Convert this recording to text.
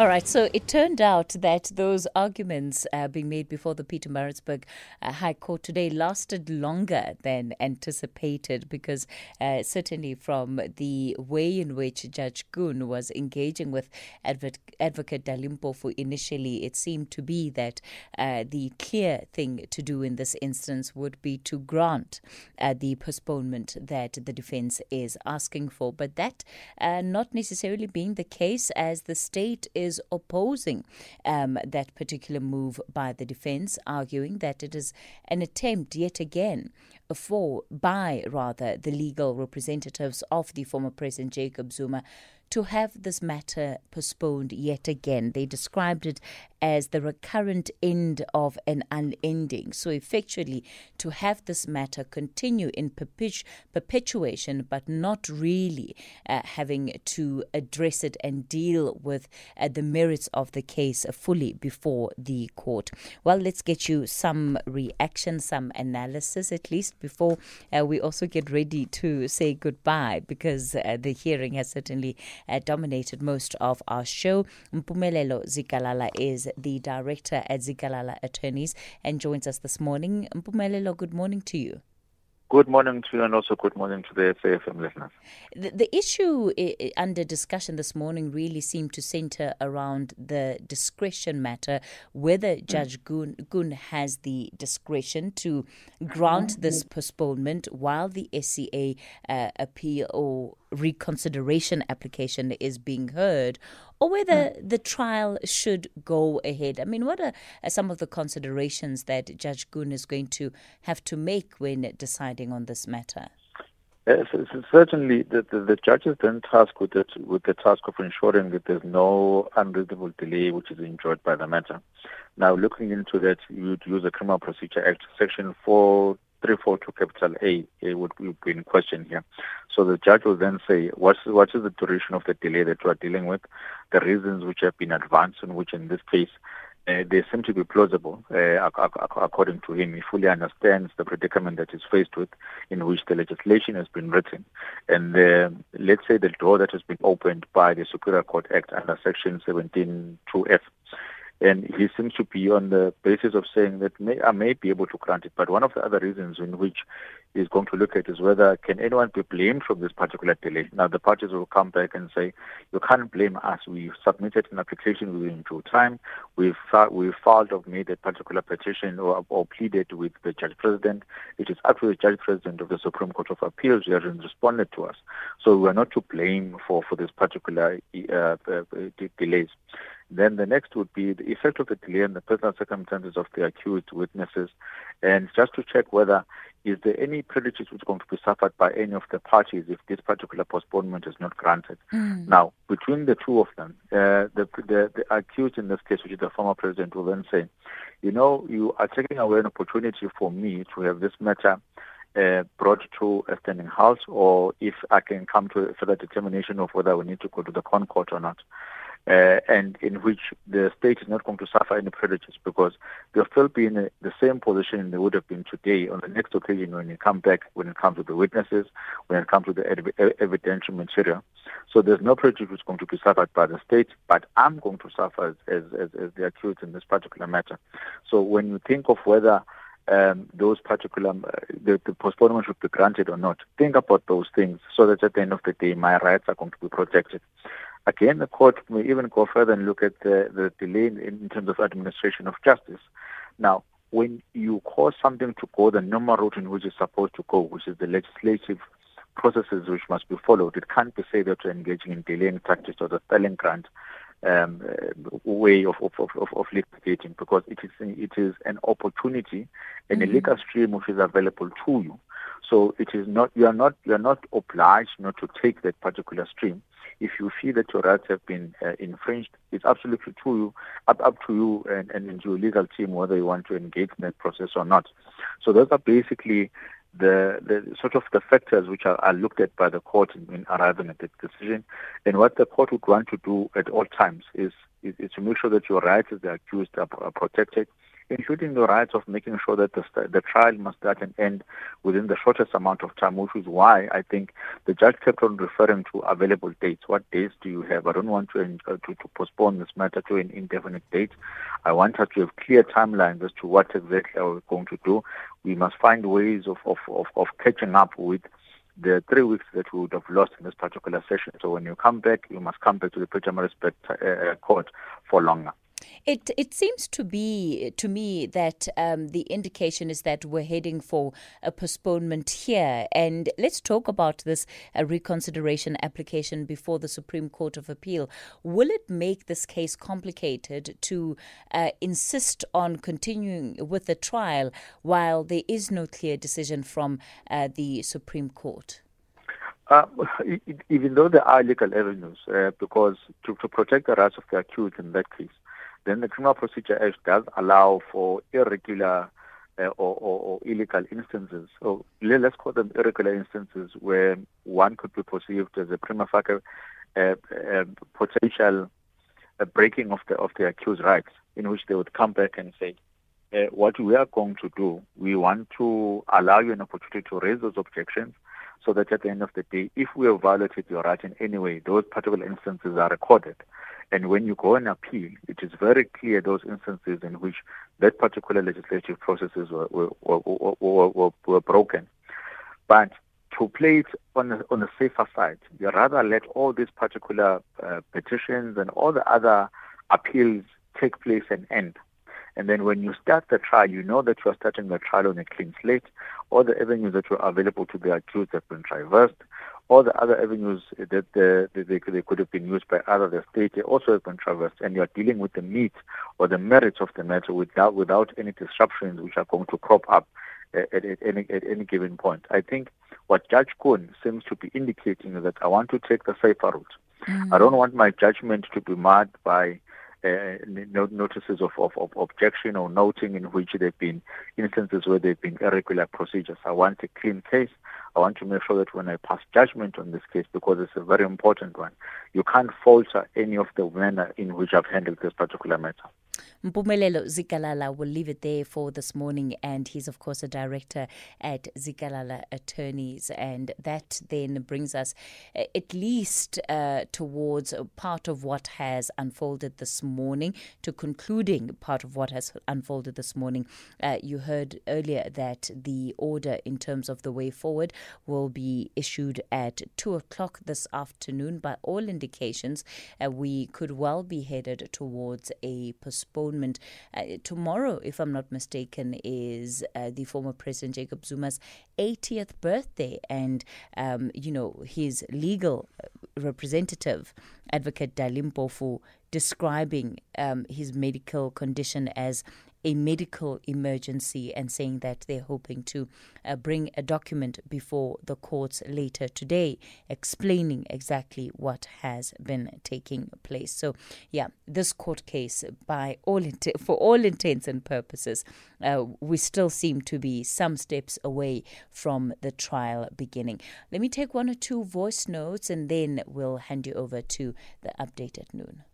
All right, so it turned out that those arguments uh, being made before the Pietermaritzburg uh, High Court today lasted longer than anticipated because uh, certainly from the way in which Judge Koen was engaging with Advocate, Advocate Dali Mpofu initially, it seemed to be that uh, the clear thing to do in this instance would be to grant uh, the postponement that the defense is asking for. But that uh, not necessarily being the case as the state is is opposing um, that particular move by the defense, arguing that it is an attempt yet again for by rather the legal representatives of the former President Jacob Zuma to have this matter postponed yet again. They described it as the recurrent end of an unending. So, effectually, to have this matter continue in perpetu- perpetuation, but not really uh, having to address it and deal with uh, the merits of the case fully before the court. Well, let's get you some reaction, some analysis at least before uh, we also get ready to say goodbye because uh, the hearing has certainly uh, dominated most of our show. Mpumelelo Zikalala is the director at Zikalala Attorneys and joins us this morning. Mpumelelo, good morning to you. Good morning to you and also good morning to the SAFM listeners. The, the issue I- under discussion this morning really seemed to center around the discretion matter, whether mm. Judge Koen has the discretion to grant this postponement while the SCA uh, appeal or reconsideration application is being heard, or whether mm. the trial should go ahead. I mean, what are, are, some of the considerations that Judge Koen is going to have to make when deciding on this matter? Yes, certainly, the, the, the judge is then tasked with, it, with the task of ensuring that there's no unreasonable delay which is enjoyed by the matter. Now, looking into that, you would use the Criminal Procedure Act, Section 4 342 capital A, A would, be in question here. So the judge will then say, what's, what is the duration of the delay that you are dealing with, the reasons which have been advanced, in which in this case uh, they seem to be plausible, uh, according to him. He fully understands the predicament that he's faced with, in which the legislation has been written. And uh, let's say the door that has been opened by the Superior Court Act under Section 17.2f and he seems to be on the basis of saying that may, I may be able to grant it. But one of the other reasons in which he's going to look at is whether can anyone be blamed from this particular delay. Now the parties will come back and say, you can't blame us. We submitted an application within due time. We've we've filed or made a particular petition or, or pleaded with the judge president. It is up to the judge president of the Supreme Court of Appeals who hasn't responded to us. So we are not to blame for for this particular uh, uh, uh delays. Then the next would be the effect of the delay and the personal circumstances of the accused witnesses, and just to check whether is there any prejudice which is going to be suffered by any of the parties if this particular postponement is not granted. Mm. Now, between the two of them, uh, the, the, the accused in this case, which is the former president, will then say, you know, you are taking away an opportunity for me to have this matter uh, brought to a standing house, or if I can come to a further determination of whether we need to go to the ConCourt or not uh, and in which the state is not going to suffer any prejudice because they'll still be in the same position they would have been today on the next occasion when you come back, when it comes to the witnesses, when it comes to the ev- evidential material. So there's no prejudice going to be suffered by the state, but I'm going to suffer as, as, as, the accused in this particular matter. So when you think of whether um, those particular, uh, the, the, postponement should be granted or not. Think about those things so that at the end of the day, my rights are going to be protected. Again, the court may even go further and look at the, the delay in, in terms of administration of justice. Now, when you cause something to go the normal route in which it's supposed to go, which is the legislative processes which must be followed, it can't be said that you're engaging in delaying tactics or the Stalingrad um, uh, way of, of, of, of litigating because it is it is an opportunity and mm-hmm. a legal stream which is available to you. So it is not you are not you are not obliged not to take that particular stream if you feel that your rights have been uh, infringed, it's absolutely to you, up, up to you and, and your legal team whether you want to engage in that process or not. So those are basically the, the sort of the factors which are, are looked at by the court in, in, arriving at the decision. And what the court would want to do at all times is, is, is to make sure that your rights as the accused are, are protected including the rights of making sure that the, the trial must start and end within the shortest amount of time, which is why I think the judge kept on referring to available dates. What dates do you have? I don't want to, uh, to, to postpone this matter to an indefinite date. I want us to have clear timelines as to what exactly are we going to do. We must find ways of, of, of, of catching up with the three weeks that we would have lost in this particular session. So when you come back, you must come back to the Pietermaritzburg uh, court for longer. It it seems to be to me that um, the indication is that we're heading for a postponement here, and let's talk about this uh, reconsideration application before the Supreme Court of Appeal. Will it make this case complicated to uh, insist on continuing with the trial while there is no clear decision from uh, the Supreme Court? Uh, even though there are legal avenues, uh, because to, to protect the rights of the accused in that case, then the Criminal Procedure Act does allow for irregular uh, or, or, or, illegal instances. So let's call them irregular instances where one could be perceived as a prima facie uh, uh, potential uh, breaking of the of the accused rights, in which they would come back and say, uh, "What we are going to do, we want to allow you an opportunity to raise those objections." So that at the end of the day, if we have violated your right in any way, those particular instances are recorded. And when you go and appeal, it is very clear those instances in which that particular legislative processes were, were, were, were, broken. But to play it on a, on the safer side, you rather let all these particular uh, petitions and all the other appeals take place and end. And then when you start the trial, you know that you are starting the trial on a clean slate. All the avenues that were available to the accused have been traversed all the other avenues that, uh, they, they, could have been used by other the state also have been traversed, and you are dealing with the meat or the merits of the matter without without any disruptions which are going to crop up at, at, any, at any given point. I think what Judge Koen seems to be indicating is that I want to take the safer route. Mm-hmm. I don't want my judgment to be marred by uh, notices of, of, of, objection or noting in which there have been instances where there have been irregular procedures. I want a clean case. I want to make sure that when I pass judgment on this case, because it's a very important one, you can't falter any of the manner in which I've handled this particular matter. Mpumelelo Zikalala will leave it there for this morning, and he's, of course, a director at Zikalala Attorneys. And that then brings us uh, at least uh, towards part of what has unfolded this morning, to concluding part of what has unfolded this morning. Uh, you heard earlier that the order in terms of the way forward will be issued at 2 o'clock this afternoon. By all indications, uh, we could well be headed towards a postponement. Uh, tomorrow, if I'm not mistaken, is uh, the former President Jacob Zuma's 80th birthday, and um, you know his legal uh, representative, Advocate Dali Mpofu, describing um, his medical condition as a medical emergency and saying that they're hoping to uh, bring a document before the courts later today explaining exactly what has been taking place. So, yeah, this court case, by all int- for all intents and purposes, uh, we still seem to be some steps away from the trial beginning. Let me take one or two voice notes and then we'll hand you over to the update at noon.